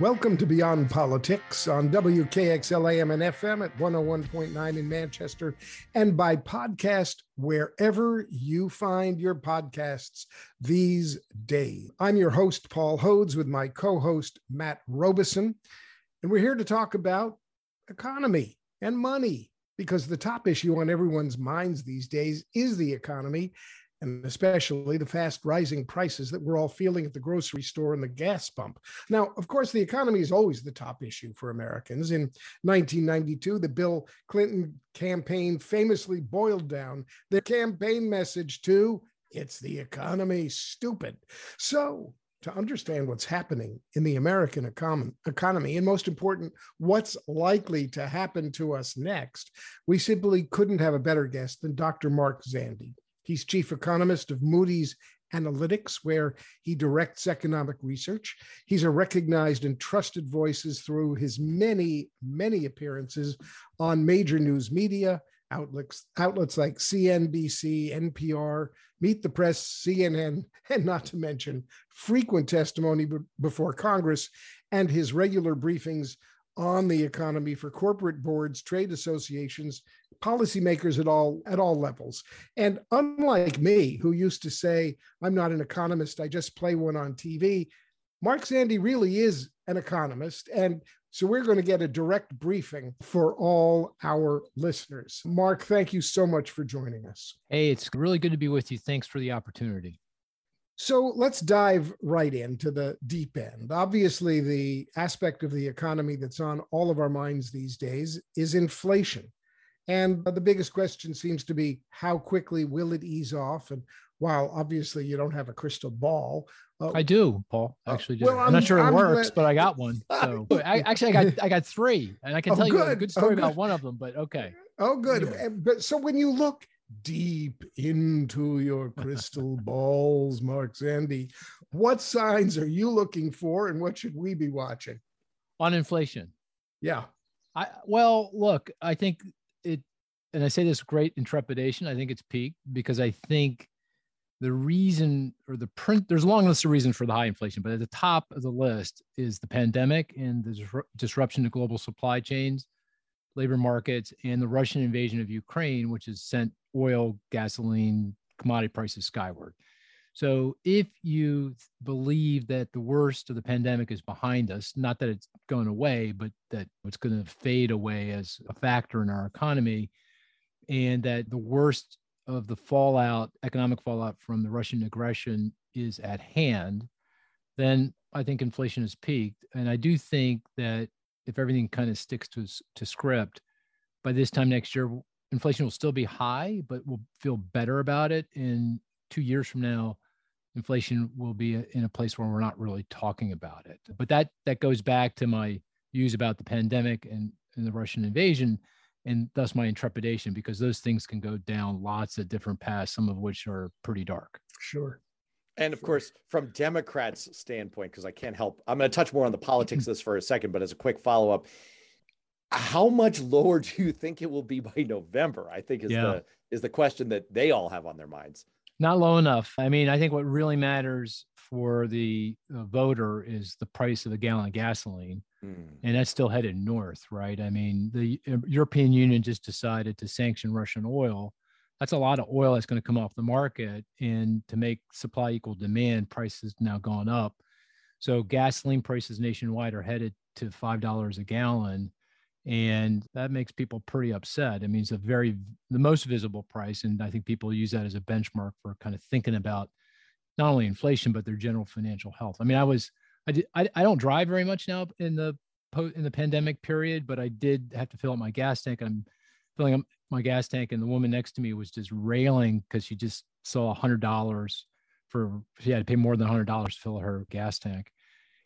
Welcome to Beyond Politics on WKXL AM and FM at 101.9 in Manchester and by podcast wherever you find your podcasts these days. I'm your host, Paul Hodes, with my co host, Matt Robison. And we're here to talk about economy and money because the top issue on everyone's minds these days is the economy and especially the fast rising prices that we're all feeling at the grocery store and the gas pump. Now, of course, the economy is always the top issue for Americans. In 1992, the Bill Clinton campaign famously boiled down their campaign message to it's the economy, stupid. So, to understand what's happening in the American economy, and most important, what's likely to happen to us next, we simply couldn't have a better guest than Dr. Mark Zandi. He's chief economist of Moody's Analytics, where he directs economic research. He's a recognized and trusted voice through his many, many appearances on major news media outlets, outlets like CNBC, NPR, Meet the Press, CNN, and not to mention frequent testimony before Congress and his regular briefings on the economy for corporate boards, trade associations, policymakers at all at all levels. And unlike me, who used to say, I'm not an economist, I just play one on TV, Mark Zandi really is an economist. And so we're going to get a direct briefing for all our listeners. Mark, thank you so much for joining us. Hey, it's really good to be with you. Thanks for the opportunity. So let's dive right into the deep end. Obviously, the aspect of the economy that's on all of our minds these days is inflation. And the biggest question seems to be how quickly will it ease off? And while obviously you don't have a crystal ball, uh, I do, Paul. Uh, actually do. Well, I'm, I'm, not sure it I'm works, glad. but I got one. So I, actually, I got I got three, and I can oh, tell you a good story oh, about one of them. But okay. Oh, good. Yeah. But so when you look deep into your crystal balls, Mark Zandi. What signs are you looking for and what should we be watching? On inflation. Yeah. I well, look, I think it and I say this great intrepidation, I think it's peaked because I think the reason or the print there's a long list of reasons for the high inflation, but at the top of the list is the pandemic and the disruption to global supply chains labor markets and the Russian invasion of Ukraine, which has sent oil, gasoline, commodity prices skyward. So, if you believe that the worst of the pandemic is behind us, not that it's going away, but that it's going to fade away as a factor in our economy, and that the worst of the fallout, economic fallout from the Russian aggression is at hand, then I think inflation has peaked. And I do think that if everything kind of sticks to to script, by this time next year, inflation will still be high, but we'll feel better about it. In two years from now, inflation will be in a place where we're not really talking about it. But that that goes back to my views about the pandemic and, and the Russian invasion, and thus my intrepidation, because those things can go down lots of different paths, some of which are pretty dark. Sure. And of course, from Democrats' standpoint, because I can't help, I'm going to touch more on the politics of this for a second, but as a quick follow up, how much lower do you think it will be by November? I think is yeah. the is the question that they all have on their minds. Not low enough. I mean, I think what really matters for the, voter is the price of a gallon of gasoline, mm. and that's still headed north, right? I mean, the European Union just decided to sanction Russian oil that's a lot of oil that's going to come off the market. And to make supply equal demand, prices now gone up. So gasoline prices nationwide are headed to five dollars a gallon, and that makes people pretty upset. I mean, it's a very the most visible price, and I think people use that as a benchmark for kind of thinking about not only inflation but their general financial health. I mean, I was I did I, I don't drive very much now in the in the pandemic period, but I did have to fill up my gas tank. I'm filling up my gas tank and the woman next to me was just railing because she just saw a hundred dollars for she had to pay more than a hundred dollars to fill her gas tank.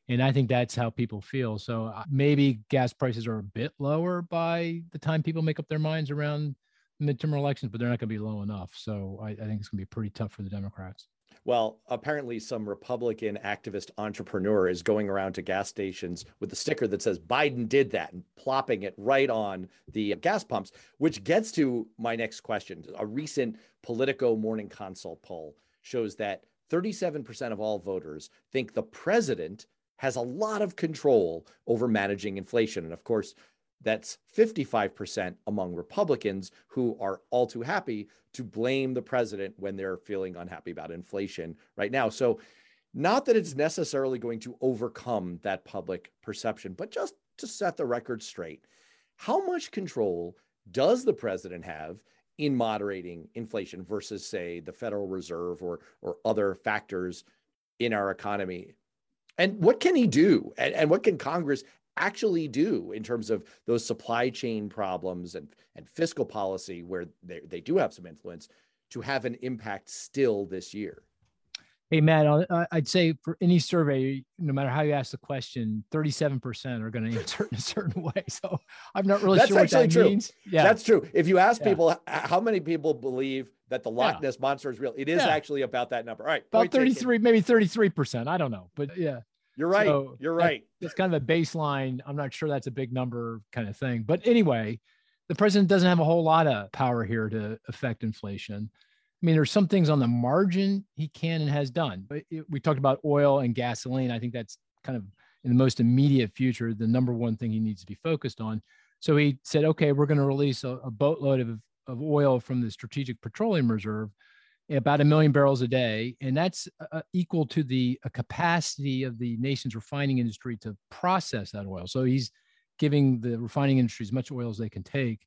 And i think that's how people feel. So uh, maybe gas prices are a bit lower by the time people make up their minds around midterm elections but they're not going to be low enough. So I, I think it's going to be pretty tough for the democrats well, apparently, some Republican activist entrepreneur is going around to gas stations with a sticker that says Biden did that and plopping it right on the gas pumps, which gets to my next question. A recent Politico Morning Consult poll shows that 37% of all voters think the president has a lot of control over managing inflation. And of course, that's 55% among Republicans who are all too happy to blame the president when they're feeling unhappy about inflation right now. So, not that it's necessarily going to overcome that public perception, but just to set the record straight. How much control does the president have in moderating inflation versus, say, the Federal Reserve or, or other factors in our economy? And what can he do? And, and what can Congress actually do in terms of those supply chain problems and, and fiscal policy where they, they do have some influence to have an impact still this year? Hey, Matt, I'd say for any survey, no matter how you ask the question, 37% are going to answer in a certain way. So I'm not really That's sure what that true. means. Yeah. That's true. If you ask yeah. people how many people believe that the Loch yeah. Ness monster is real, it is yeah. actually about that number. All right. About 33, taken. maybe 33%. I don't know. But yeah. You're right. So You're right. It's kind of a baseline. I'm not sure that's a big number kind of thing. But anyway, the president doesn't have a whole lot of power here to affect inflation. I mean, there's some things on the margin he can and has done. But we talked about oil and gasoline. I think that's kind of in the most immediate future, the number one thing he needs to be focused on. So he said, okay, we're going to release a, a boatload of, of oil from the Strategic Petroleum Reserve about a million barrels a day, and that's uh, equal to the uh, capacity of the nation's refining industry to process that oil. So he's giving the refining industry as much oil as they can take,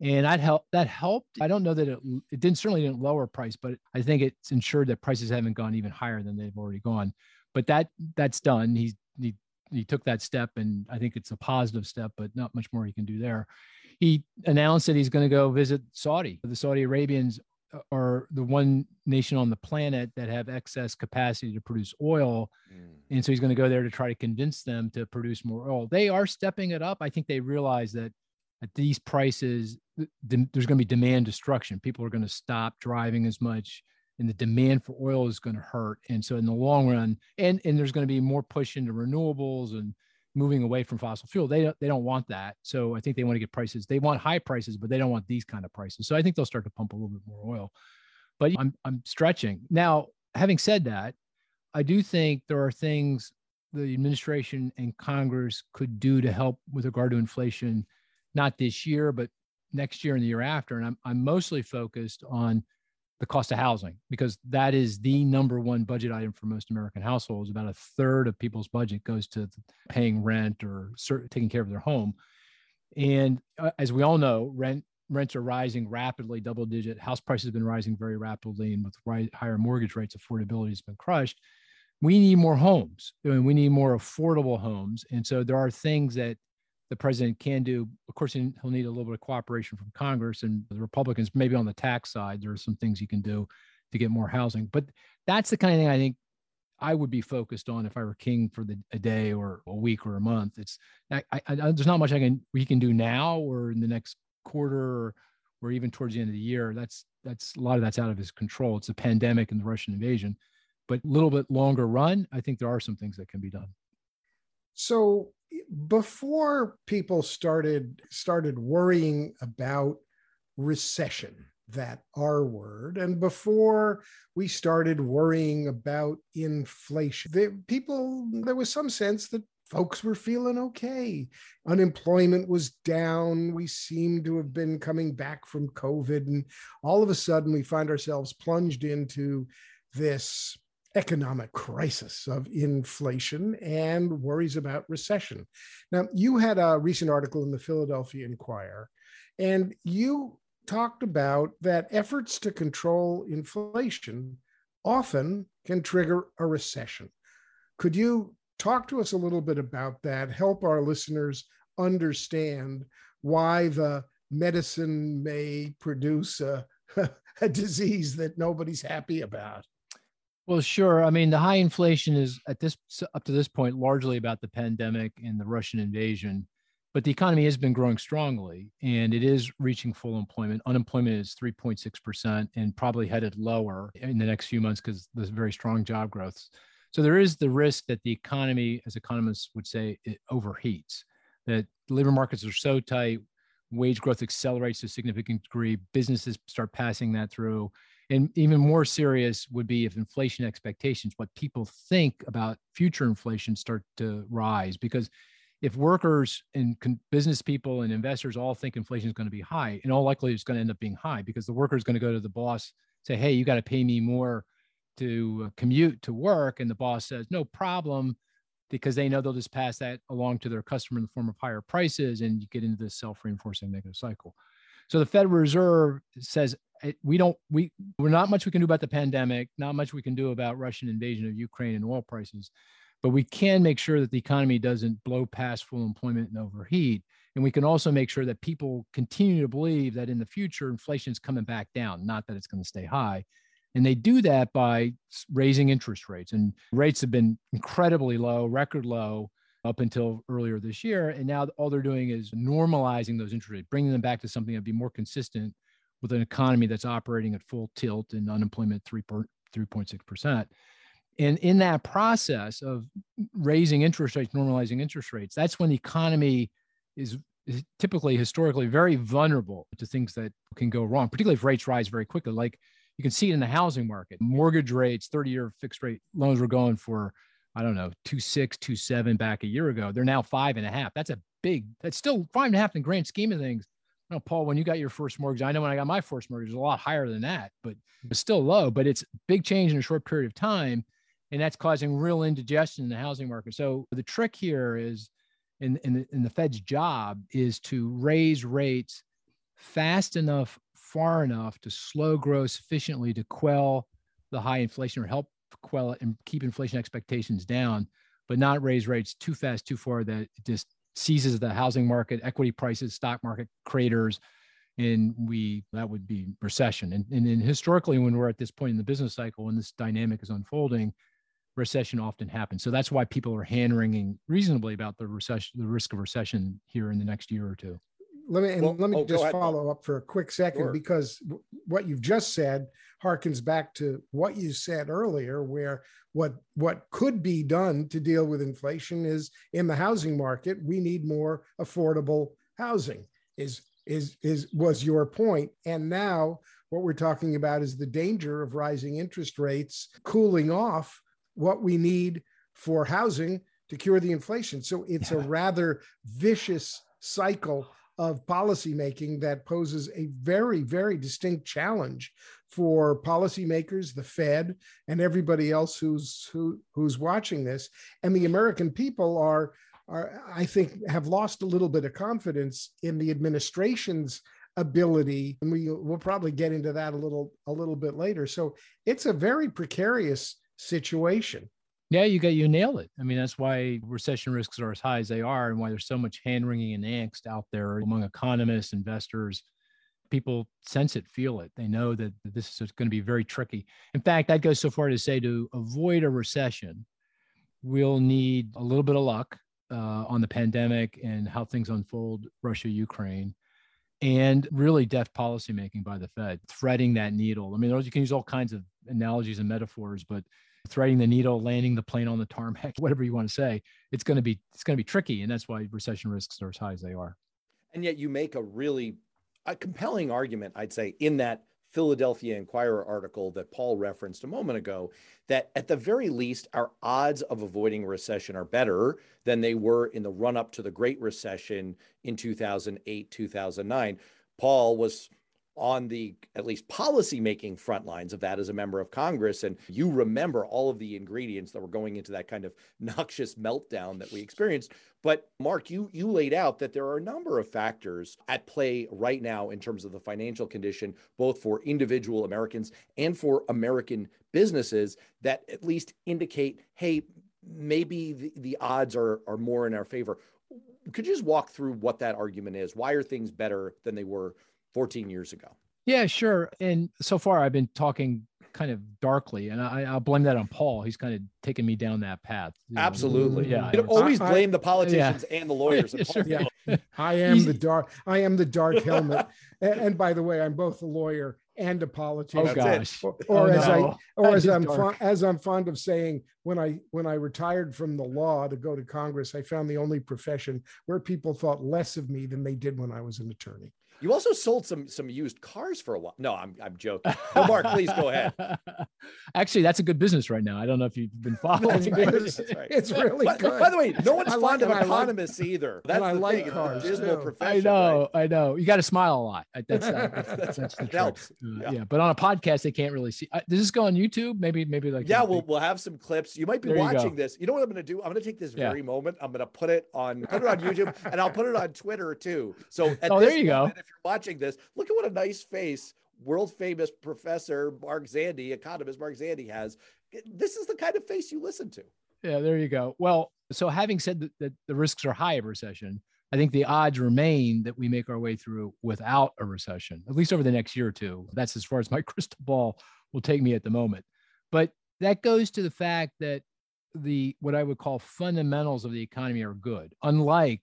and that helped. That helped. I don't know that it it didn't certainly didn't lower price, but I think it's ensured that prices haven't gone even higher than they've already gone. But that that's done. He he he took that step, and I think it's a positive step, but not much more he can do there. He announced that he's going to go visit Saudi. The Saudi Arabians are the one nation on the planet that have excess capacity to produce oil. Mm. And so he's going to go there to try to convince them to produce more oil. They are stepping it up. I think they realize that at these prices, th- there's going to be demand destruction. People are going to stop driving as much and the demand for oil is going to hurt. And so in the long run, and, and there's going to be more push into renewables and moving away from fossil fuel. They don't, they don't want that. So I think they want to get prices. They want high prices, but they don't want these kind of prices. So I think they'll start to pump a little bit more oil. But I'm I'm stretching. Now, having said that, I do think there are things the administration and Congress could do to help with regard to inflation, not this year, but next year and the year after. And I'm I'm mostly focused on the cost of housing because that is the number one budget item for most American households. About a third of people's budget goes to paying rent or taking care of their home. And uh, as we all know, rent rents are rising rapidly, double digit. House prices have been rising very rapidly, and with ri- higher mortgage rates, affordability has been crushed. We need more homes. I mean, we need more affordable homes, and so there are things that the president can do. Of course, he'll need a little bit of cooperation from Congress and the Republicans. Maybe on the tax side, there are some things he can do to get more housing. But that's the kind of thing I think I would be focused on if I were king for the a day or a week or a month. It's I, I, there's not much I can we can do now or in the next quarter or, or even towards the end of the year. That's that's a lot of that's out of his control. It's a pandemic and the Russian invasion. But a little bit longer run, I think there are some things that can be done. So before people started started worrying about recession that R word. And before we started worrying about inflation, the people, there was some sense that folks were feeling okay. Unemployment was down. We seemed to have been coming back from COVID. And all of a sudden, we find ourselves plunged into this economic crisis of inflation and worries about recession. Now, you had a recent article in the Philadelphia Inquirer, and you talked about that efforts to control inflation often can trigger a recession. Could you talk to us a little bit about that? Help our listeners understand why the medicine may produce a, a disease that nobody's happy about. Well, sure. I mean, the high inflation is at this up to this point largely about the pandemic and the Russian invasion, but the economy has been growing strongly and it is reaching full employment. Unemployment is 3.6% and probably headed lower in the next few months because there's very strong job growth. So there is the risk that the economy, as economists would say, it overheats, that labor markets are so tight, wage growth accelerates to a significant degree, businesses start passing that through And even more serious would be if inflation expectations, what people think about future inflation, start to rise. Because if workers and business people and investors all think inflation is going to be high, in all likelihood, it's going to end up being high because the worker is going to go to the boss, say, "Hey, you got to pay me more to uh, commute to work," and the boss says, "No problem," because they know they'll just pass that along to their customer in the form of higher prices, and you get into this self-reinforcing negative cycle. So the Federal Reserve says we don't we we're not much we can do about the pandemic, not much we can do about Russian invasion of Ukraine and oil prices, but we can make sure that the economy doesn't blow past full employment and overheat. And we can also make sure that people continue to believe that in the future inflation is coming back down, not that it's going to stay high. And they do that by raising interest rates. And rates have been incredibly low, record low up until earlier this year. And now all they're doing is normalizing those interest rates, bringing them back to something that'd be more consistent with an economy that's operating at full tilt and unemployment 3.6%. And in that process of raising interest rates, normalizing interest rates, that's when the economy is, typically historically very vulnerable to things that can go wrong, particularly if rates rise very quickly. Like you can see it in the housing market. Mortgage rates, 30 year fixed rate loans were going for I don't know, two six, two seven back a year ago. They're now five and a half. That's a big, that's still five and a half in the grand scheme of things. I know, Paul, when you got your first mortgage, I know when I got my first mortgage, it was a lot higher than that, but it's still low, but it's big change in a short period of time. And that's causing real indigestion in the housing market. So the trick here is in, in, in the Fed's job is to raise rates fast enough, far enough to slow growth sufficiently to quell the high inflation or help quell and keep inflation expectations down, but not raise rates too fast, too far that it just seizes the housing market, equity prices, stock market craters, and we that would be recession. And, and then historically, when we're at this point in the business cycle, when this dynamic is unfolding, recession often happens. So that's why people are hand wringing reasonably about the recession, the risk of recession here in the next year or two let me well, let me oh, just follow up for a quick second sure. because what you've just said harkens back to what you said earlier where what what could be done to deal with inflation is in the housing market we need more affordable housing is is is was your point. point and now what we're talking about is the danger of rising interest rates cooling off what we need for housing to cure the inflation so it's yeah. a rather vicious cycle of policymaking that poses a very, very distinct challenge for policymakers, the Fed, and everybody else who's who, who's watching this. And the American people are, are, I think, have lost a little bit of confidence in the administration's ability, and we will probably get into that a little a little bit later. So it's a very precarious situation. Yeah, you got you nailed it. I mean, that's why recession risks are as high as they are, and why there's so much hand wringing and angst out there among economists, investors. People sense it, feel it. They know that this is going to be very tricky. In fact, I'd go so far to say to avoid a recession, we'll need a little bit of luck uh, on the pandemic and how things unfold, Russia, Ukraine, and really deft policymaking by the Fed, threading that needle. I mean, you can use all kinds of analogies and metaphors, but threading the needle, landing the plane on the tarmac, whatever you want to say, it's going to be it's going to be tricky, and that's why recession risks are as high as they are. And yet, you make a really a compelling argument, I'd say, in that Philadelphia Inquirer article that Paul referenced a moment ago, that at the very least, our odds of avoiding recession are better than they were in the run up to the Great Recession in 2008, 2009. Paul was on the at least policy making front lines of that as a member of Congress. And you remember all of the ingredients that were going into that kind of noxious meltdown that we experienced. But Mark, you you laid out that there are a number of factors at play right now in terms of the financial condition, both for individual Americans and for American businesses that at least indicate, hey, maybe the, the odds are are more in our favor. Could you just walk through what that argument is? Why are things better than they were 14 years ago. Yeah, sure. And so far, I've been talking kind of darkly, and I, will blame that on Paul. He's kind of taken me down that path. Absolutely. Know? Yeah. You always I, blame the politicians yeah. and the lawyers. Yeah, sure. yeah. I am the dark. I am the dark helmet. and, and, by the way, I'm both a lawyer and a oh, politician. Oh gosh. Or, or oh, as no. I, or as I'm fond, as I'm fond of saying, when I when I retired from the law to go to Congress, I found the only profession where people thought less of me than they did when I was an attorney. You also sold some some used cars for a while. No, I'm I'm joking. No, Mark, please go ahead. Actually, that's a good business right now. I don't know if you've been following. It's, it's, right. it's really by, good. by the way, no one's I fond like- of and I like- economists either. That's I the like thing. It's a cars, dismal profession. I know, right? I know. You got to smile a lot. I- That's uh, that's, that's the trick. helps. Uh, Yeah. yeah. but on a podcast they can't really see. Uh, does this go on YouTube? Maybe, maybe like Yeah, uh, we'll we'll have some clips. You might be There you watching this. You know what I'm going to do? I'm going to take this Yeah. very moment. I'm going to put it on put it on YouTube, and I'll put it on Twitter too. So at Oh, there this you go. If you're watching this, look at what a nice face world famous professor Mark Zandi, economist Mark Zandi has. This is the kind of face you listen to. Yeah, there you go. Well, so having said that, that the risks are high of recession, I think the odds remain that we make our way through without a recession, at least over the next year or two. That's as far as my crystal ball will take me at the moment. But that goes to the fact that the what I would call fundamentals of the economy are good, unlike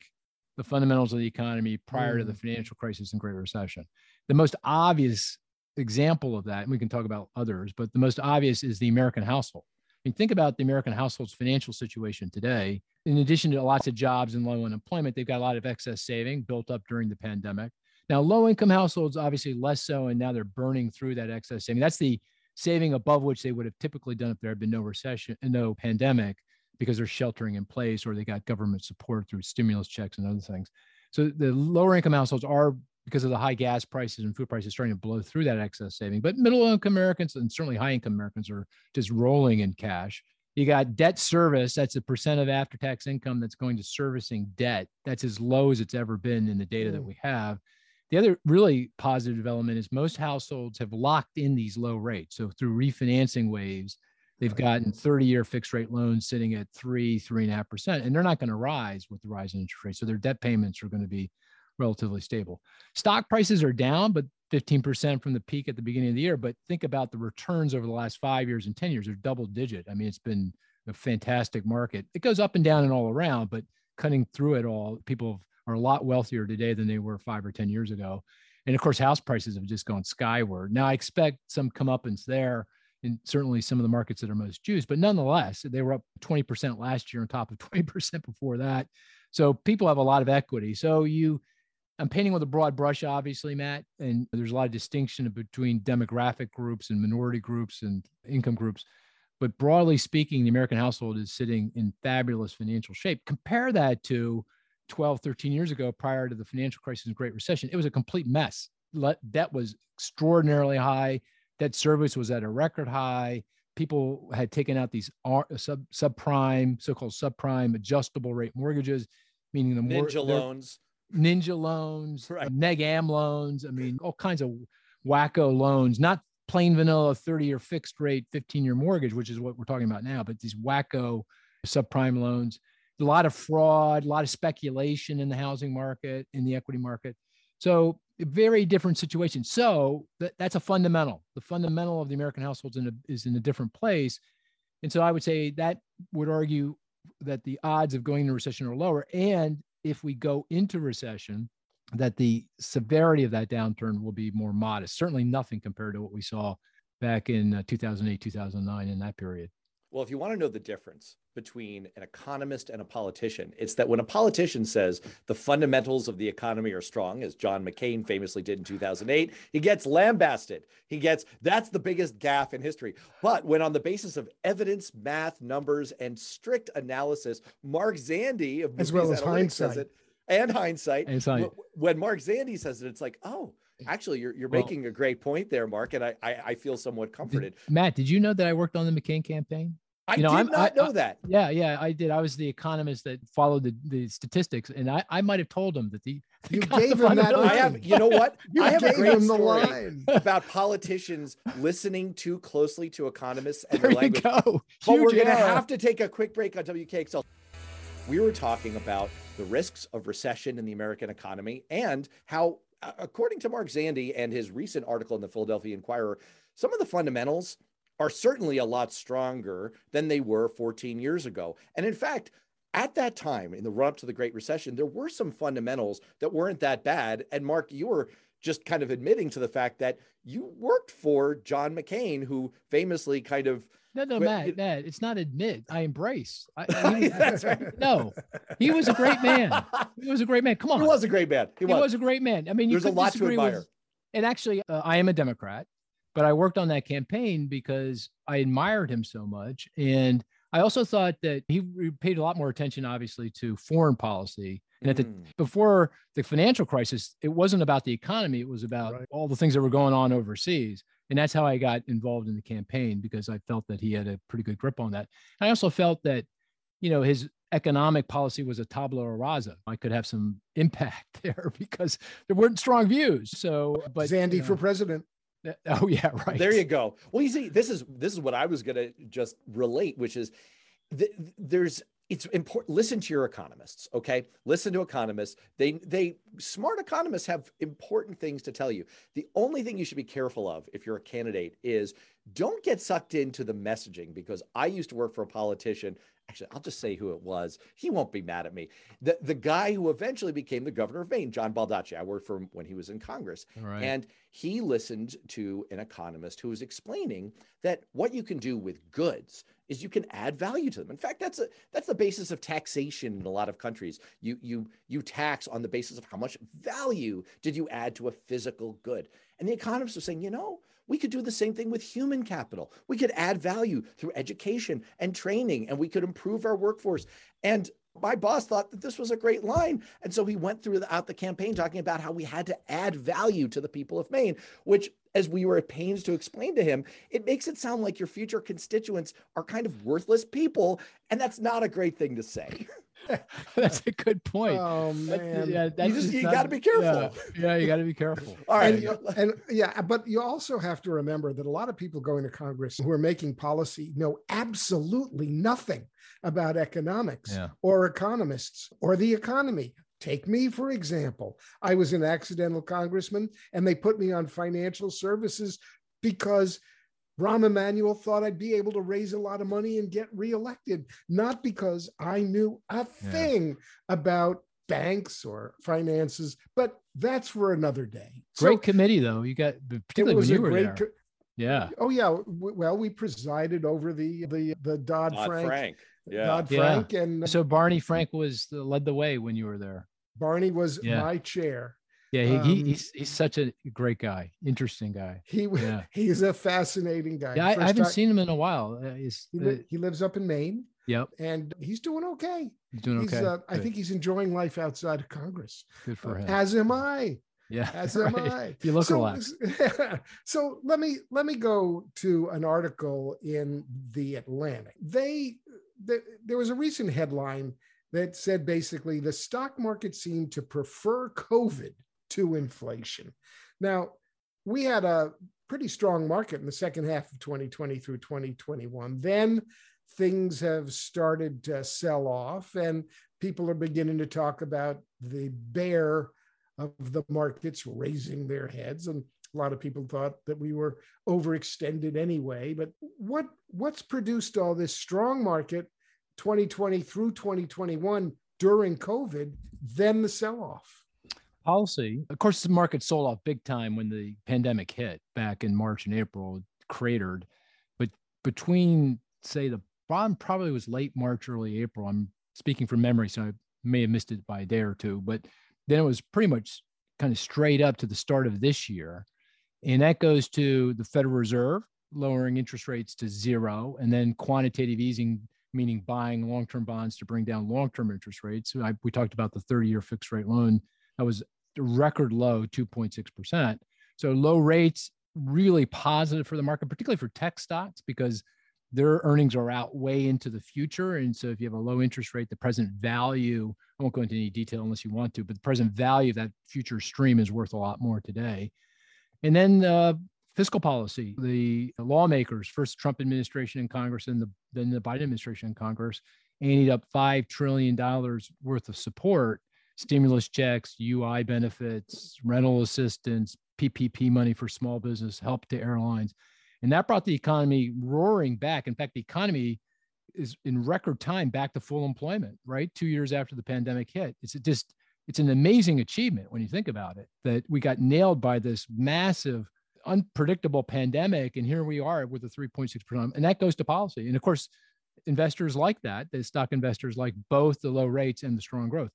the fundamentals of the economy prior to the mm. financial crisis and Great Recession. The most obvious example of that, and we can talk about others, but the most obvious is the American household. I mean, think about the American household's financial situation today. In addition to lots of jobs and low unemployment, they've got a lot of excess saving built up during the pandemic. Now, low income households, obviously less so, and now they're burning through that excess saving. That's the saving above which they would have typically done if there had been no recession, no pandemic, because they're sheltering in place or they got government support through stimulus checks and other things. So the lower income households are because of the high gas prices and food prices starting to blow through that excess saving. But middle income Americans and certainly high income Americans are just rolling in cash. You got debt service, that's the percent of after tax income that's going to servicing debt. That's as low as it's ever been in the data that Mm. we have. The other really positive development is most households have locked in these low rates. So through refinancing waves, they've gotten 30 year fixed rate loans sitting at three, three and a half percent, and they're not going to rise with the rise in interest rates. So their debt payments are going to be relatively stable. Stock prices are down, but 15% from the peak at the beginning of the year. But think about the returns over the last five years and 10 years they're double digit. I mean, it's been a fantastic market. It goes up and down and all around, but cutting through it all, people are a lot wealthier today than they were five or 10 years ago. And of course, house prices have just gone skyward. Now, I expect some comeuppance there in certainly some of the markets that are most juiced, but nonetheless, they were up 20% last year on top of 20% before that. So people have a lot of equity. So you, I'm painting with a broad brush, obviously, Matt, and there's a lot of distinction between demographic groups and minority groups and income groups. But broadly speaking, the American household is sitting in fabulous financial shape. Compare that to 12, 13 years ago, prior to the financial crisis and Great Recession. It was a complete mess. Debt was extraordinarily high. Debt service was at a record high. People had taken out these uh, sub subprime, so-called subprime adjustable rate mortgages, meaning the more Ninja loans. ninja loans, uh, Right. neg am loans. I mean, all kinds of wacko loans, not plain vanilla 30 year fixed rate 15 year mortgage, which is what we're talking about now, but these wacko subprime loans. A lot of fraud, a lot of speculation in the housing market, in the equity market. So, very different situation. So, that, that's a fundamental. The fundamental of the American households in a, is in a different place. And so, I would say that would argue that the odds of going into recession are lower. And if we go into recession, that the severity of that downturn will be more modest. Certainly nothing compared to what we saw back in uh, 2008, 2009 in that period. Well, if you want to know the difference between an economist and a politician, it's that when a politician says the fundamentals of the economy are strong, as John McCain famously did in 2008, he gets lambasted. He gets that's the biggest gaffe in history. But when on the basis of evidence, math, numbers, and strict analysis, Mark Zandi, of As well as hindsight. it, and hindsight, And when Mark Zandi says it, it's like, oh, actually, you're you're Well- making a great point there, Mark, and I I, I feel somewhat comforted. Matt, did you know that I worked on the McCain campaign? I You know, did I'm- not I- know I- that. Yeah, yeah, I did. I was the economist that followed the, the statistics, and I, I might have told him that the You gave him that I have, you know what? You I have a gave great him the story line. about politicians listening too closely to economists and There their you go. But we're going to error. have to take a quick break on WKXL. We were talking about the risks of recession in the American economy and how, according to Mark Zandi and his recent article in the Philadelphia Inquirer, some of the fundamentals are certainly a lot stronger than they were 14 years ago. And in fact, at that time, in the run up to the Great Recession, there were some fundamentals that weren't that bad. And Mark, you were just kind of admitting to the fact that you worked for John McCain, who famously kind of No, no, Matt, it- Matt, it's not admit. I embrace. I, I- was- That's right. no, he was a great man. He was a great man. Come on. He was a great man. He He was. was a great man. I mean, you There's a lot to admire. With, and actually, uh, I am a Democrat, but I worked on that campaign because I admired him so much, and I also thought that he paid a lot more attention, obviously, to foreign policy. And at the Mm. before the financial crisis, it wasn't about the economy; it was about Right. all the things that were going on overseas. And that's how I got involved in the campaign because I felt that he had a pretty good grip on that. I also felt that, you know, his economic policy was a tabula rasa. I could have some impact there because there weren't strong views. So, but Zandi you know, for president. oh yeah, right. There you go. Well, you see, this is this is what I was gonna just relate, which is th- there's it's important. Listen to your economists, okay? Listen to economists. They they smart economists have important things to tell you. The only thing you should be careful of if you're a candidate is don't get sucked into the messaging because I used to work for a politician. Actually, I'll just say who it was. He won't be mad at me. The the guy who eventually became the governor of Maine, John Baldacci. I worked for him when he was in Congress. Right. And he listened to an economist who was explaining that what you can do with goods is you can add value to them. In fact, that's a that's the basis of taxation in a lot of countries. You you you tax on the basis of how much value did you add to a physical good. And the economists were saying, you know, we could do the same thing with human capital. We could add value through education and training, and we could improve our workforce. And my boss thought that this was a great line. And so he went throughout the campaign talking about how we had to add value to the people of Maine, which, as we were at pains to explain to him, it makes it sound like your future constituents are kind of worthless people. And that's not a great thing to say. that's a good point. Oh man. yeah, just- you gotta be careful. Yeah, yeah, you got to be careful. All right. and, you- and yeah, but you also have to remember that a lot of people going to Congress who are making policy know absolutely nothing about economics Yeah. or economists or the economy. Take me, for example. I was an accidental congressman and they put me on financial services because Rahm Emanuel thought I'd be able to raise a lot of money and get reelected, not because I knew a Yeah. thing about banks or finances, but that's for another day. Great committee though. You got particularly when you were great there. co- yeah. Oh yeah, well we presided over the the the Dodd Dodd Frank Frank. Yeah. Dodd Yeah. Frank and So Barney Frank was the, led the way when you were there. Barney was Yeah. my chair. Yeah, he, he Um, he's he's such a great guy, interesting guy. He Yeah. he's a fascinating guy. Yeah, I, I haven't time- seen him in a while. Uh, he's, He, uh, he lives up in Maine, yep, and he's doing okay. he's doing He's, okay. uh, I think he's enjoying life outside of Congress. good for him. As am I. yeah, As am right. I. You look so, so let me let me go to an article in the Atlantic. They the, there was a recent headline that said basically the stock market seemed to prefer COVID to inflation. Now we had a pretty strong market in the second half of 2020 through 2021. Then things have started to sell off, and people are beginning to talk about the bear of the markets raising their heads and a lot of people thought that we were overextended anyway but what what's produced all this strong market 2020 through 2021 during covid then the sell off policy. Of course, the market sold off big time when the pandemic hit back in March and April, cratered. But between, say, the bottom probably was late March, early April. I'm speaking from memory, so I may have missed it by a day or two. But then it was pretty much kind of straight up to the start of this year. And that goes to the Federal Reserve lowering interest rates to zero, and then quantitative easing, meaning buying long term bonds to bring down long term interest rates. I, we talked about the 30 year fixed rate loan that was record low 2.6%. So low rates really positive for the market, particularly for tech stocks, because their earnings are out way into the future. And so if you have a low interest rate, the present value, I won't go into any detail unless you want to, but the present value of that future stream is worth a lot more today. And then uh, fiscal policy, the lawmakers, first Trump administration in Congress and the, then the Biden administration in Congress, anteed up $5 trillion worth of support stimulus checks, UI benefits, rental assistance, PPP money for small business, help to airlines. And that brought the economy roaring back. In fact, the economy is in record time back to full employment, right? Two years after the pandemic hit. It's just, it's an amazing achievement when you think about it that we got nailed by this massive unpredictable pandemic. And here we are with a 3.6%. And that goes to policy. And of course, investors like that. The stock investors like both the low rates and the strong growth.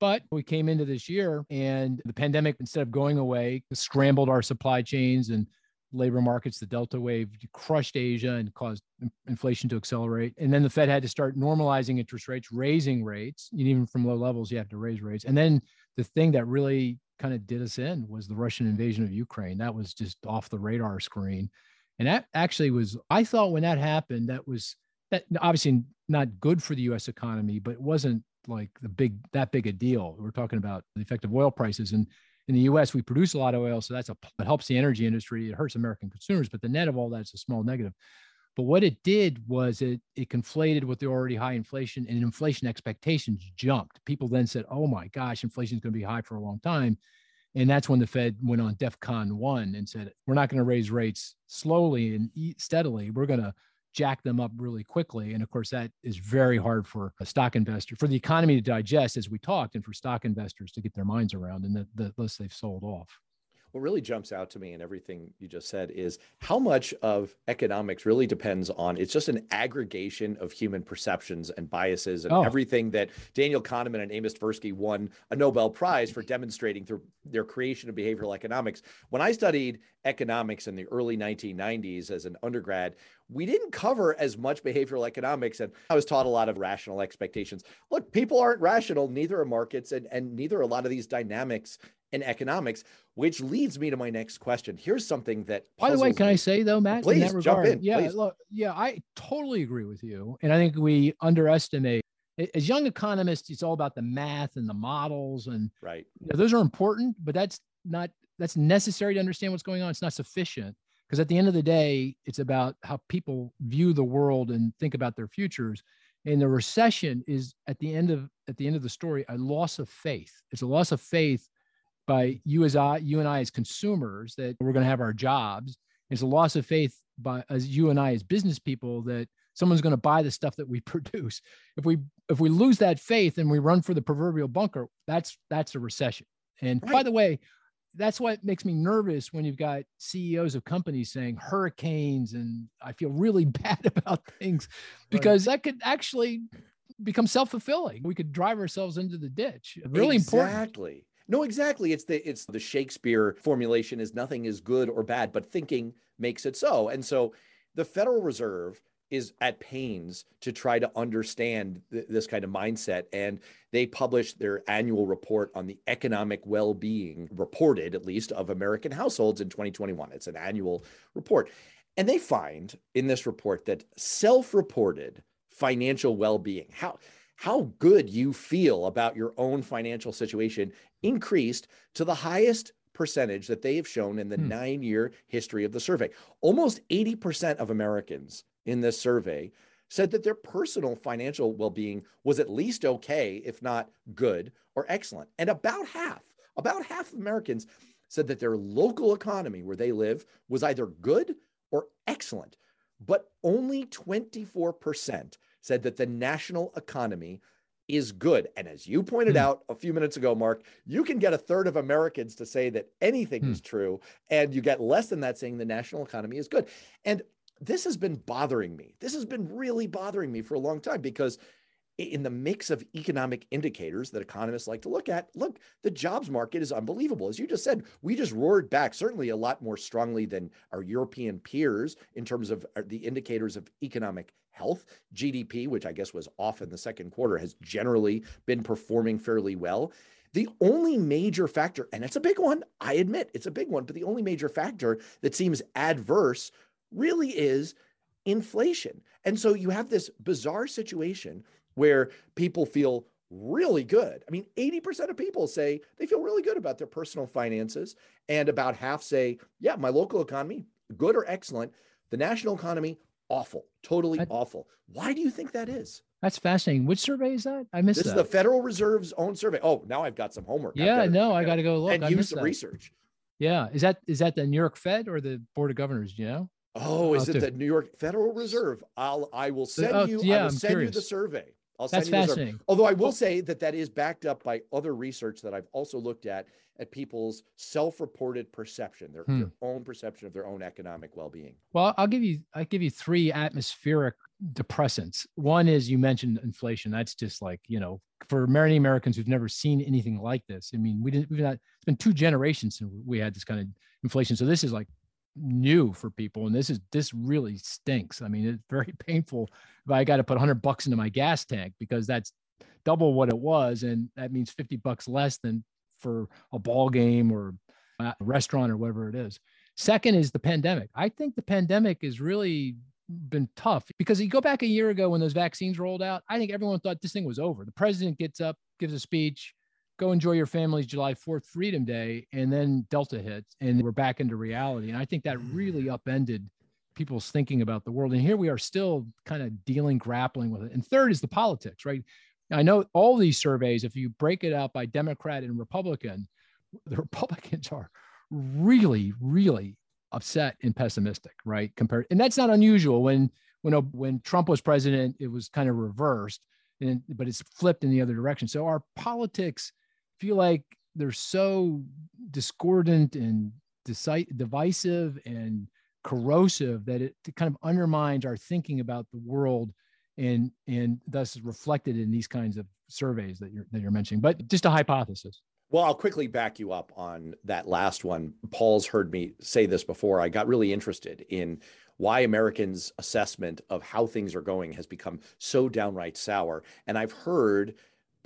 But we came into this year and the pandemic, instead of going away, scrambled our supply chains and labor markets. The Delta wave crushed Asia and caused inflation to accelerate. And then the Fed had to start normalizing interest rates, raising rates. Even from low levels, you have to raise rates. And then the thing that really kind of did us in was the Russian invasion of Ukraine. That was just off the radar screen. And that actually was, I thought when that happened, that was that obviously not good for the US economy, but it wasn't like the big that big a deal. We're talking about the effect of oil prices. And in the US, we produce a lot of oil. So that's a it helps the energy industry. It hurts American consumers, but the net of all that's a small negative. But what it did was it it conflated with the already high inflation and inflation expectations jumped. People then said, "Oh my gosh, inflation is going to be high for a long time," and that's when the Fed went on DEFCON one and said, "We're not going to raise rates slowly and steadily. We're going to jack them up really quickly. And of course, that is very hard for a stock investor, for the economy to digest, as we talked, and for stock investors to get their minds around and the, the list they've sold off what really jumps out to me in everything you just said is how much of economics really depends on it's just an aggregation of human perceptions and biases and oh. everything that Daniel Kahneman and Amos Tversky won a Nobel Prize for demonstrating through their creation of behavioral economics. When I studied economics in the early 1990s as an undergrad, we didn't cover as much behavioral economics and i was taught a lot of rational expectations look people aren't rational neither are markets and, and neither are a lot of these dynamics in economics, which leads me to my next question. Here's something that by the way, can me. I say though, Matt? Please jump in. Yeah, please. look, yeah, I totally agree with you, and I think we underestimate. As young economists, it's all about the math and the models, and right. You know, those are important, but that's not that's necessary to understand what's going on. It's not sufficient because at the end of the day, it's about how people view the world and think about their futures. And the recession is at the end of at the end of the story a loss of faith. It's a loss of faith by you as I, you and I as consumers that we're going to have our jobs. It's a loss of faith by as you and I as business people that someone's going to buy the stuff that we produce. If we if we lose that faith and we run for the proverbial bunker, that's that's a recession. And right. by the way, that's what makes me nervous when you've got CEOs of companies saying hurricanes and I feel really bad about things because right. that could actually become self-fulfilling. We could drive ourselves into the ditch. Really exactly. important. Exactly. No, exactly. It's the it's the Shakespeare formulation is nothing is good or bad, but thinking makes it so. And so the Federal Reserve is at pains to try to understand th- this kind of mindset. And they published their annual report on the economic well being, reported at least, of American households in 2021. It's an annual report. And they find in this report that self reported financial well being, how how good you feel about your own financial situation increased to the highest percentage that they have shown in the hmm. nine year history of the survey. Almost 80% of Americans in this survey said that their personal financial well being was at least okay, if not good or excellent. And about half, about half of Americans said that their local economy where they live was either good or excellent. But only 24% said that the national economy is good. And as you pointed hmm. out a few minutes ago, Mark, you can get a third of Americans to say that anything hmm. is true, and you get less than that saying the national economy is good. And this has been bothering me. This has been really bothering me for a long time because in the mix of economic indicators that economists like to look at, look, the jobs market is unbelievable. As you just said, we just roared back, certainly a lot more strongly than our European peers in terms of uh, the indicators of economic health. GDP, which I guess was off in the second quarter, has generally been performing fairly well. The only major factor, and it's a big one, I admit it's a big one, but the only major factor that seems adverse really is inflation. And so you have this bizarre situation where people feel really good. I mean, 80% of people say they feel really good about their personal finances, and about half say, yeah, my local economy, good or excellent. The national economy, awful, totally that, awful. Why do you think that is? That's fascinating. Which survey is that? I missed this that. is the Federal Reserve's own survey. Oh, now I've got some homework. Yeah, no, I got to go look. And I use some that. research. Yeah, is that is that the New York Fed or the Board of Governors? Do you know? Oh, is it the New York Federal Reserve? I'll I will oh, send oh, you. Yeah, I will I'm send curious. you the survey. I'll That's send you those. fascinating. Although I will say that that is backed up by other research that I've also looked at at people's self-reported perception, their, Hmm. their own perception of their own economic well-being. Well, I'll give you I'll give you three atmospheric depressants. One is you mentioned inflation. That's just like, you know, for many Americans who've never seen anything like this. I mean, we didn't we've not it's been two generations since we had this kind of inflation. So this is like new for people and this is this really stinks. I mean, it's very painful if I got to put 100 bucks into my gas tank because that's double what it was and that means 50 bucks less than for a ball game or a restaurant or whatever it is. Second is the pandemic. I think the pandemic has really been tough because you go back a year ago when those vaccines rolled out, I think everyone thought this thing was over. The president gets up, gives a speech, go enjoy your family's July 4th Freedom Day, and then Delta hits, and we're back into reality. And I think that really mm. upended people's thinking about the world. And here we are still kind of dealing, grappling with it. And third is the politics, right? I know all these surveys, if you break it out by Democrat and Republican, the Republicans are really, really upset and pessimistic, right? Compared, and that's not unusual. When when when Trump was president, it was kind of reversed, and but it's flipped in the other direction. So our politics feel like they're so discordant and deci- divisive and corrosive that it kind of undermines our thinking about the world and and thus reflected in these kinds of surveys that you're that you're mentioning but just a hypothesis Well, I'll quickly back you up on that last one. Paul's heard me say this before. I got really interested in why Americans' assessment of how things are going has become so downright sour. And I've heard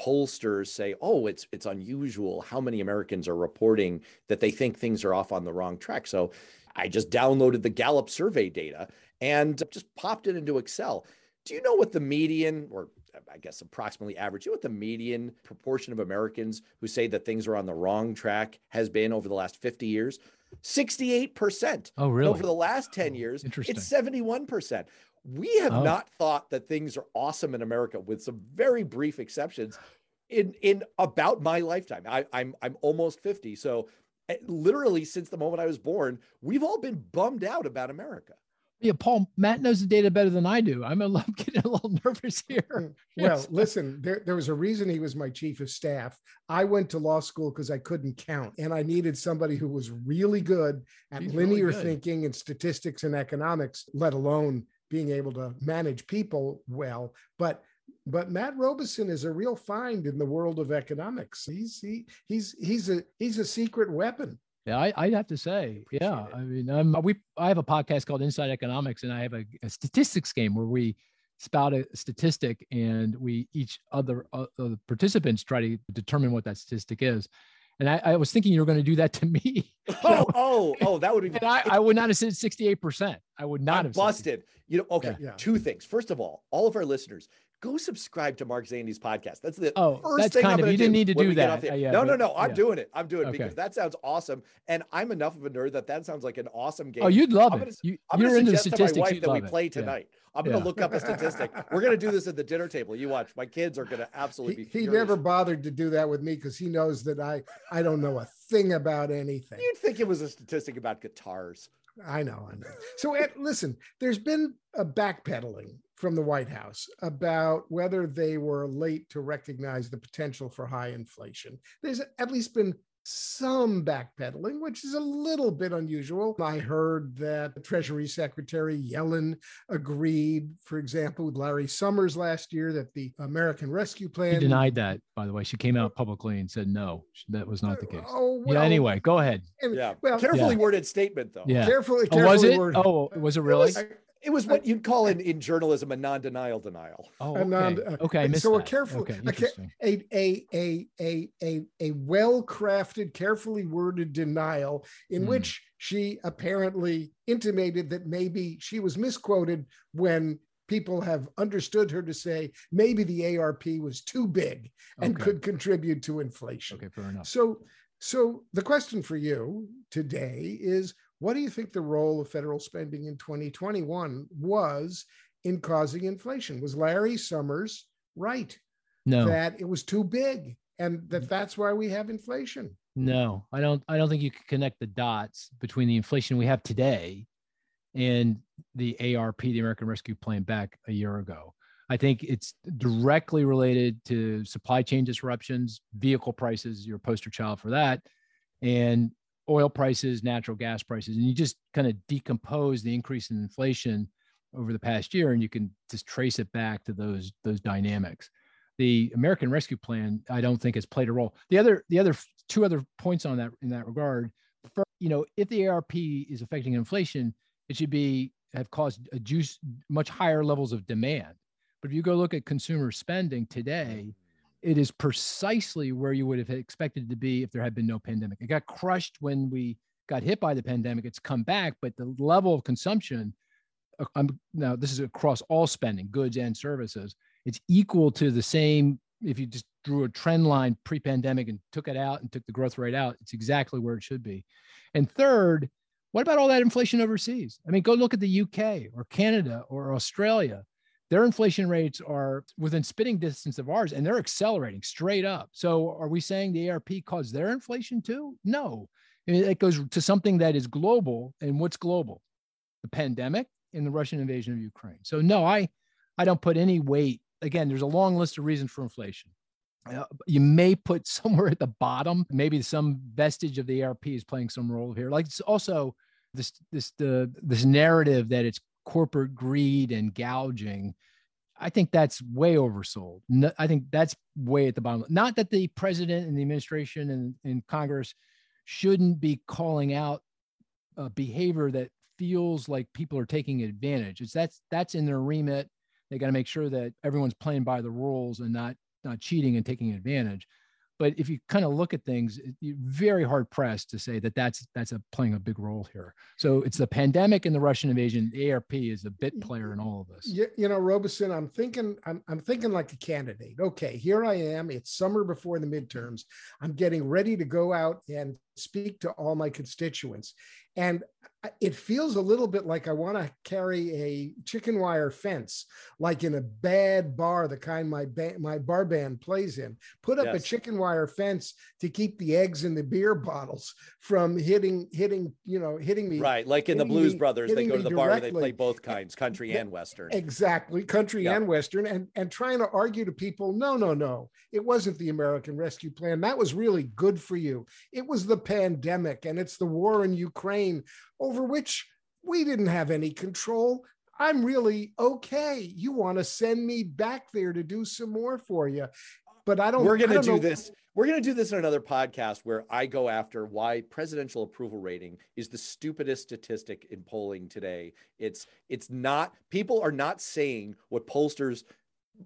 pollsters say, "Oh, it's it's unusual how many Americans are reporting that they think things are off on the wrong track." So, I just downloaded the Gallup survey data and just popped it into Excel. Do you know what the median or I guess approximately average, you know what the median proportion of Americans who say that things are on the wrong track has been over the last 50 years? 68%. oh And really Over the last 10 Oh, years, it's 71%. We have Oh. not thought that things are awesome in America, with some very brief exceptions, in in about my lifetime. I, I'm I'm almost 50. So eh, literally since the moment I was born, we've all been bummed out about America. yeah paul matt knows the data better than i do i'm a little, getting a little nervous here Well, listen, there, there was a reason he was my chief of staff. I went to law school because I couldn't count, and I needed somebody who was really good at He's really linear good. thinking and statistics and economics, let alone being able to manage people well. But but Matt Robison is a real find in the world of economics. He's he he's he's a he's a secret weapon. Yeah, I, I'd have to say, yeah. It. I mean, I'm, we I have a podcast called Inside Economics, and I have a, a statistics game where we spout a statistic, and we each other uh, uh, participants try to determine what that statistic is. And I, I was thinking you were going to do that to me. Oh, oh, oh, that would be and I, I would not have said 68%. I would not I'm have said busted. You know, okay, Yeah. two things. First of all, all of our listeners, go subscribe to Mark Zandi's podcast. That's the Oh, first that's thing kind I'm of- gonna you didn't need to do that. off the- Uh, yeah, no, no, but- no. I'm yeah. doing it. I'm doing it Okay. because that sounds awesome. And I'm enough of a nerd that that sounds like an awesome game. Oh, you'd love I'm it. gonna s- You, I'm you're going to into the suggest to my statistics. wife you'd that we love it. play Yeah. tonight. I'm going to look up a statistic. We're going to do this at the dinner table. You watch. My kids are going to absolutely He, be he never bothered to do that with me because he knows that I I don't know a thing about anything. You'd think it was a statistic about guitars. I know, I know. So Ed, listen, there's been a backpedaling from the White House about whether they were late to recognize the potential for high inflation. There's at least been some backpedaling, which is a little bit unusual. I heard that Treasury Secretary Yellen agreed, for example, with Larry Summers last year that the American Rescue Plan She denied that, by the way. She came out publicly and said no, that was not the oh, case. Oh, yeah. well, Anyway, go ahead. and- Yeah. Well, Carefully Yeah. worded statement, though. Yeah. carefully, Oh, was it? worded. Oh, was it really? was- It was what you'd call in, in journalism a non-denial denial. oh, a non- okay. uh, okay, I missed so a that. careful- Okay, a a a a a a, a well crafted, carefully worded denial in Hmm. which she apparently intimated that maybe she was misquoted when people have understood her to say maybe the ARP was too big and Okay. could contribute to inflation. Okay, fair enough. So so the question for you today is what do you think the role of federal spending in 2021 was in causing inflation? Was Larry Summers right? No, that it was too big and that mm. that's why we have inflation. no, I don't. I don't think you can connect the dots between the inflation we have today and the ARP, the American Rescue Plan, back a year ago. I think it's directly related to supply chain disruptions, vehicle prices, you're a poster child for that, and oil prices, natural gas prices. And you just kind of decompose the increase in inflation over the past year, and you can just trace it back to those those dynamics. The American Rescue Plan, I don't think has played a role. The other the other two other points on that in that regard. First, you know, if the ARP is affecting inflation, it should be have caused a juice much higher levels of demand. But if you go look at consumer spending today, it is precisely where you would have expected to be if there had been no pandemic. It got crushed when we got hit by the pandemic. It's come back, but the level of consumption, uh, I'm, now this is across all spending, goods and services, it's equal to the same. If you just drew a trend line pre-pandemic and took it out and took the growth rate out, it's exactly where it should be. And third, what about all that inflation overseas? I mean, go look at the UK or Canada or Australia. Their inflation rates are within spitting distance of ours and they're accelerating straight up. So are we saying the ARP caused their inflation too? No. It goes to something that is global. And what's global? The pandemic and the Russian invasion of Ukraine. So no, I I don't put any weight. Again, there's a long list of reasons for inflation. Uh, you may put somewhere at the bottom, maybe some vestige of the ARP is playing some role here. Like it's also this this the this narrative that it's corporate greed and gouging. I think that's way oversold. No, I think that's way at the bottom. Not that the president and the administration and, and Congress shouldn't be calling out a behavior that feels like people are taking advantage. It's that's that's in their remit. They got to make sure that everyone's playing by the rules and not not cheating and taking advantage. But if you kind of look at things, you're very hard pressed to say that that's that's a, playing a big role here. So it's the pandemic and the Russian invasion. The ARP is a bit player in all of this. You, you know, Robison, I'm thinking, I'm, I'm thinking like a candidate. Okay, here I am. It's summer before the midterms. I'm getting ready to go out and speak to all my constituents, and it feels a little bit like I want to carry a chicken wire fence, like in a bad bar, the kind my ba- my bar band plays in. Put up yes. a chicken wire fence to keep the eggs in the beer bottles from hitting hitting you know hitting me. Right, like in the Blues me, Brothers, they go to the bar where they play both kinds, country and western. Exactly, country yep. and western, and and trying to argue to people, no, no, no, it wasn't the American Rescue Plan. That was really good for you. It was the pandemic, and it's the war in Ukraine over which we didn't have any control. I'm really okay. You want to send me back there to do some more for you. But I don't We're going to do know. this. We're going to do this in another podcast where I go after why presidential approval rating is the stupidest statistic in polling today. It's it's not people are not saying what pollsters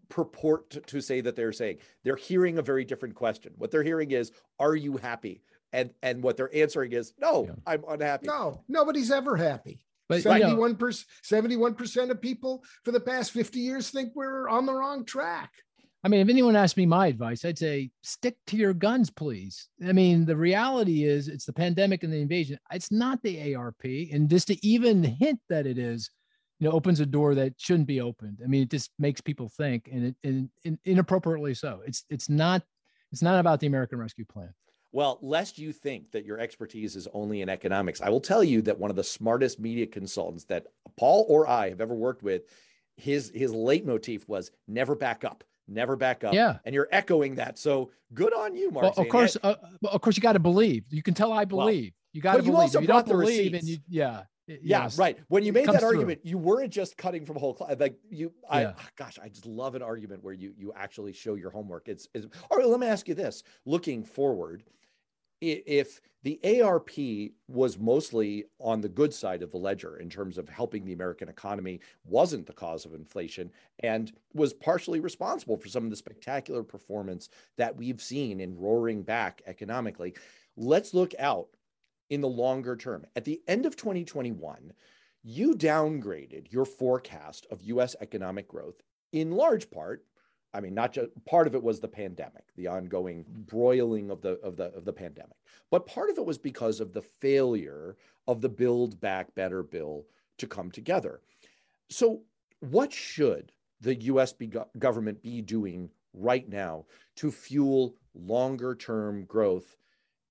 purport to, to say that they're saying. They're hearing a very different question. What they're hearing is are you happy? And and what they're answering is no yeah. i'm unhappy. No nobody's ever happy. But 71 percent 71 percent of people for the past 50 years think we're on the wrong track. I mean if anyone asked me my advice i'd say stick to your guns please. I mean the reality is it's the pandemic and the invasion. It's not the arp and just to even hint that it is you know opens a door that shouldn't be opened. I mean it just makes people think and it and, and inappropriately so. It's it's not it's not about the american rescue plan well, lest you think that your expertise is only in economics, I will tell you that one of the smartest media consultants that Paul or I have ever worked with, his his leitmotif was never back up, never back up. Yeah, and you're echoing that. So good on you, Mark. Well, of course, uh, of course, you got to believe. You can tell I believe. Well, you got to believe. You also you don't believe, and you, yeah, yeah, yes. right. When you made that argument, through. you weren't just cutting from a whole class. Like you, I, yeah. gosh, I just love an argument where you you actually show your homework. It's, it's all right. Let me ask you this: looking forward, if the ARP was mostly on the good side of the ledger in terms of helping the American economy, wasn't the cause of inflation, and was partially responsible for some of the spectacular performance that we've seen in roaring back economically, let's look out in the longer term. At the end of 2021, you downgraded your forecast of US economic growth in large part I mean, not just part of it was the pandemic, the ongoing mm-hmm. broiling of the of the of the pandemic, but part of it was because of the failure of the Build Back Better bill to come together. So, what should the U.S. Government be doing right now to fuel longer term growth,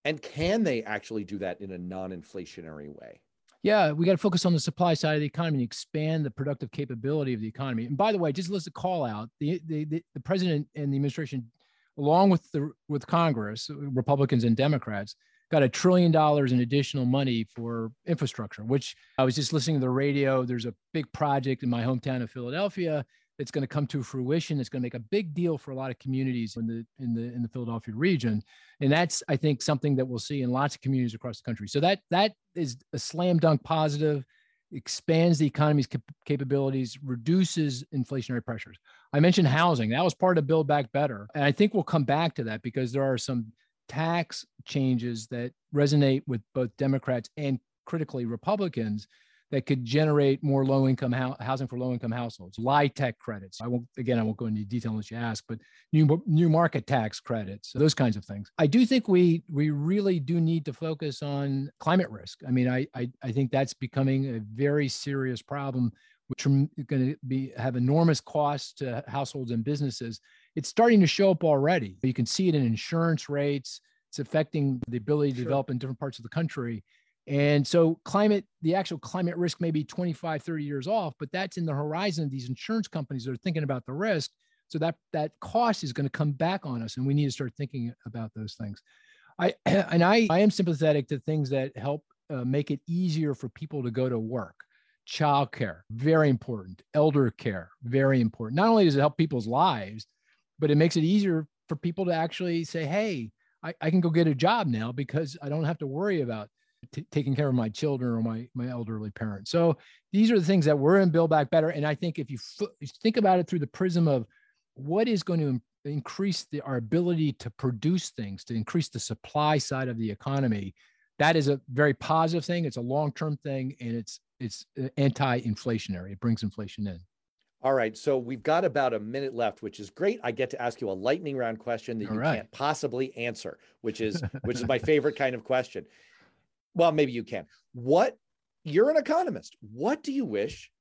and can they actually do that in a non-inflationary way? Yeah, we got to focus on the supply side of the economy and expand the productive capability of the economy. And by the way, just let's call out the, the, the, the president and the administration, along with the with Congress, Republicans and Democrats, got a trillion dollars in additional money for infrastructure. Which I was just listening to the radio. There's a big project in my hometown of Philadelphia it's going to come to fruition. It's going to make a big deal for a lot of communities in the in the in the Philadelphia region, and that's I think something that we'll see in lots of communities across the country. So that that is a slam dunk positive, expands the economy's cap- capabilities, reduces inflationary pressures. I mentioned housing. That was part of Build Back Better, and I think we'll come back to that because there are some tax changes that resonate with both Democrats and critically Republicans that could generate more low income ho- housing for low income households. LIHTC credits. I won't again. I won't go into detail unless you ask, but new new market tax credits, those kinds of things. I do think we we really do need to focus on climate risk. I mean, I I, I think that's becoming a very serious problem, which are going to be have enormous costs to households and businesses. It's starting to show up already. You can see it in insurance rates. It's affecting the ability to sure. develop in different parts of the country. And so climate, the actual climate risk may be 25, 30 years off, but that's in the horizon of these insurance companies that are thinking about the risk. So that that cost is going to come back on us, and we need to start thinking about those things. I and I I am sympathetic to things that help uh, make it easier for people to go to work. Childcare, very important. Elder care, very important. Not only does it help people's lives, but it makes it easier for people to actually say, "Hey, I, I can go get a job now because I don't have to worry about t- taking care of my children or my my elderly parents. So these are the things that we're in Build Back Better. And I think if you f- think about it through the prism of what is going to increase the, our ability to produce things, to increase the supply side of the economy, that is a very positive thing. It's a long term thing, and it's it's uh, anti-inflationary. It brings inflation in. All right. So we've got about a minute left, which is great. I get to ask you a lightning round question that All you right. can't possibly answer, which is which is my favorite kind of question well, maybe you can. What you're an economist. What do you wish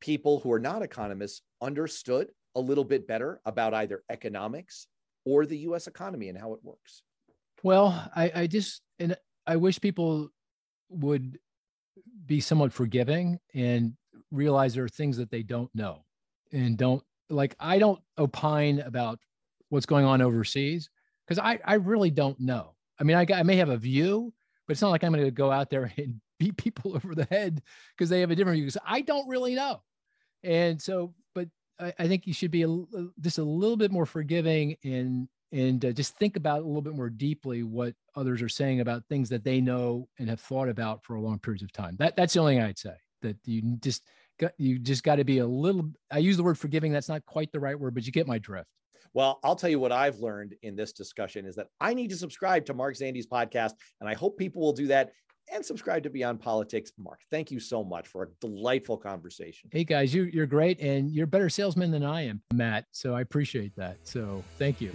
people who are not economists understood a little bit better about either economics or the US economy and how it works? Well, I, I just and I wish people would be somewhat forgiving and realize there are things that they don't know and don't like I don't opine about what's going on overseas because I, I really don't know. I mean, I, I may have a view, but it's not like I'm going to go out there and beat people over the head because they have a different view. Because I don't really know, and so, but I, I think you should be a, just a little bit more forgiving and and uh, just think about a little bit more deeply what others are saying about things that they know and have thought about for a long periods of time. That that's the only thing I'd say. That you just got you just got to be a little. I use the word forgiving. That's not quite the right word, but you get my drift. Well, I'll tell you what I've learned in this discussion is that I need to subscribe to Mark Zandi's podcast, and I hope people will do that and subscribe to Beyond Politics. Mark, thank you so much for a delightful conversation. Hey guys, you, you're great, and you're a better salesman than I am, Matt. So I appreciate that. So thank you.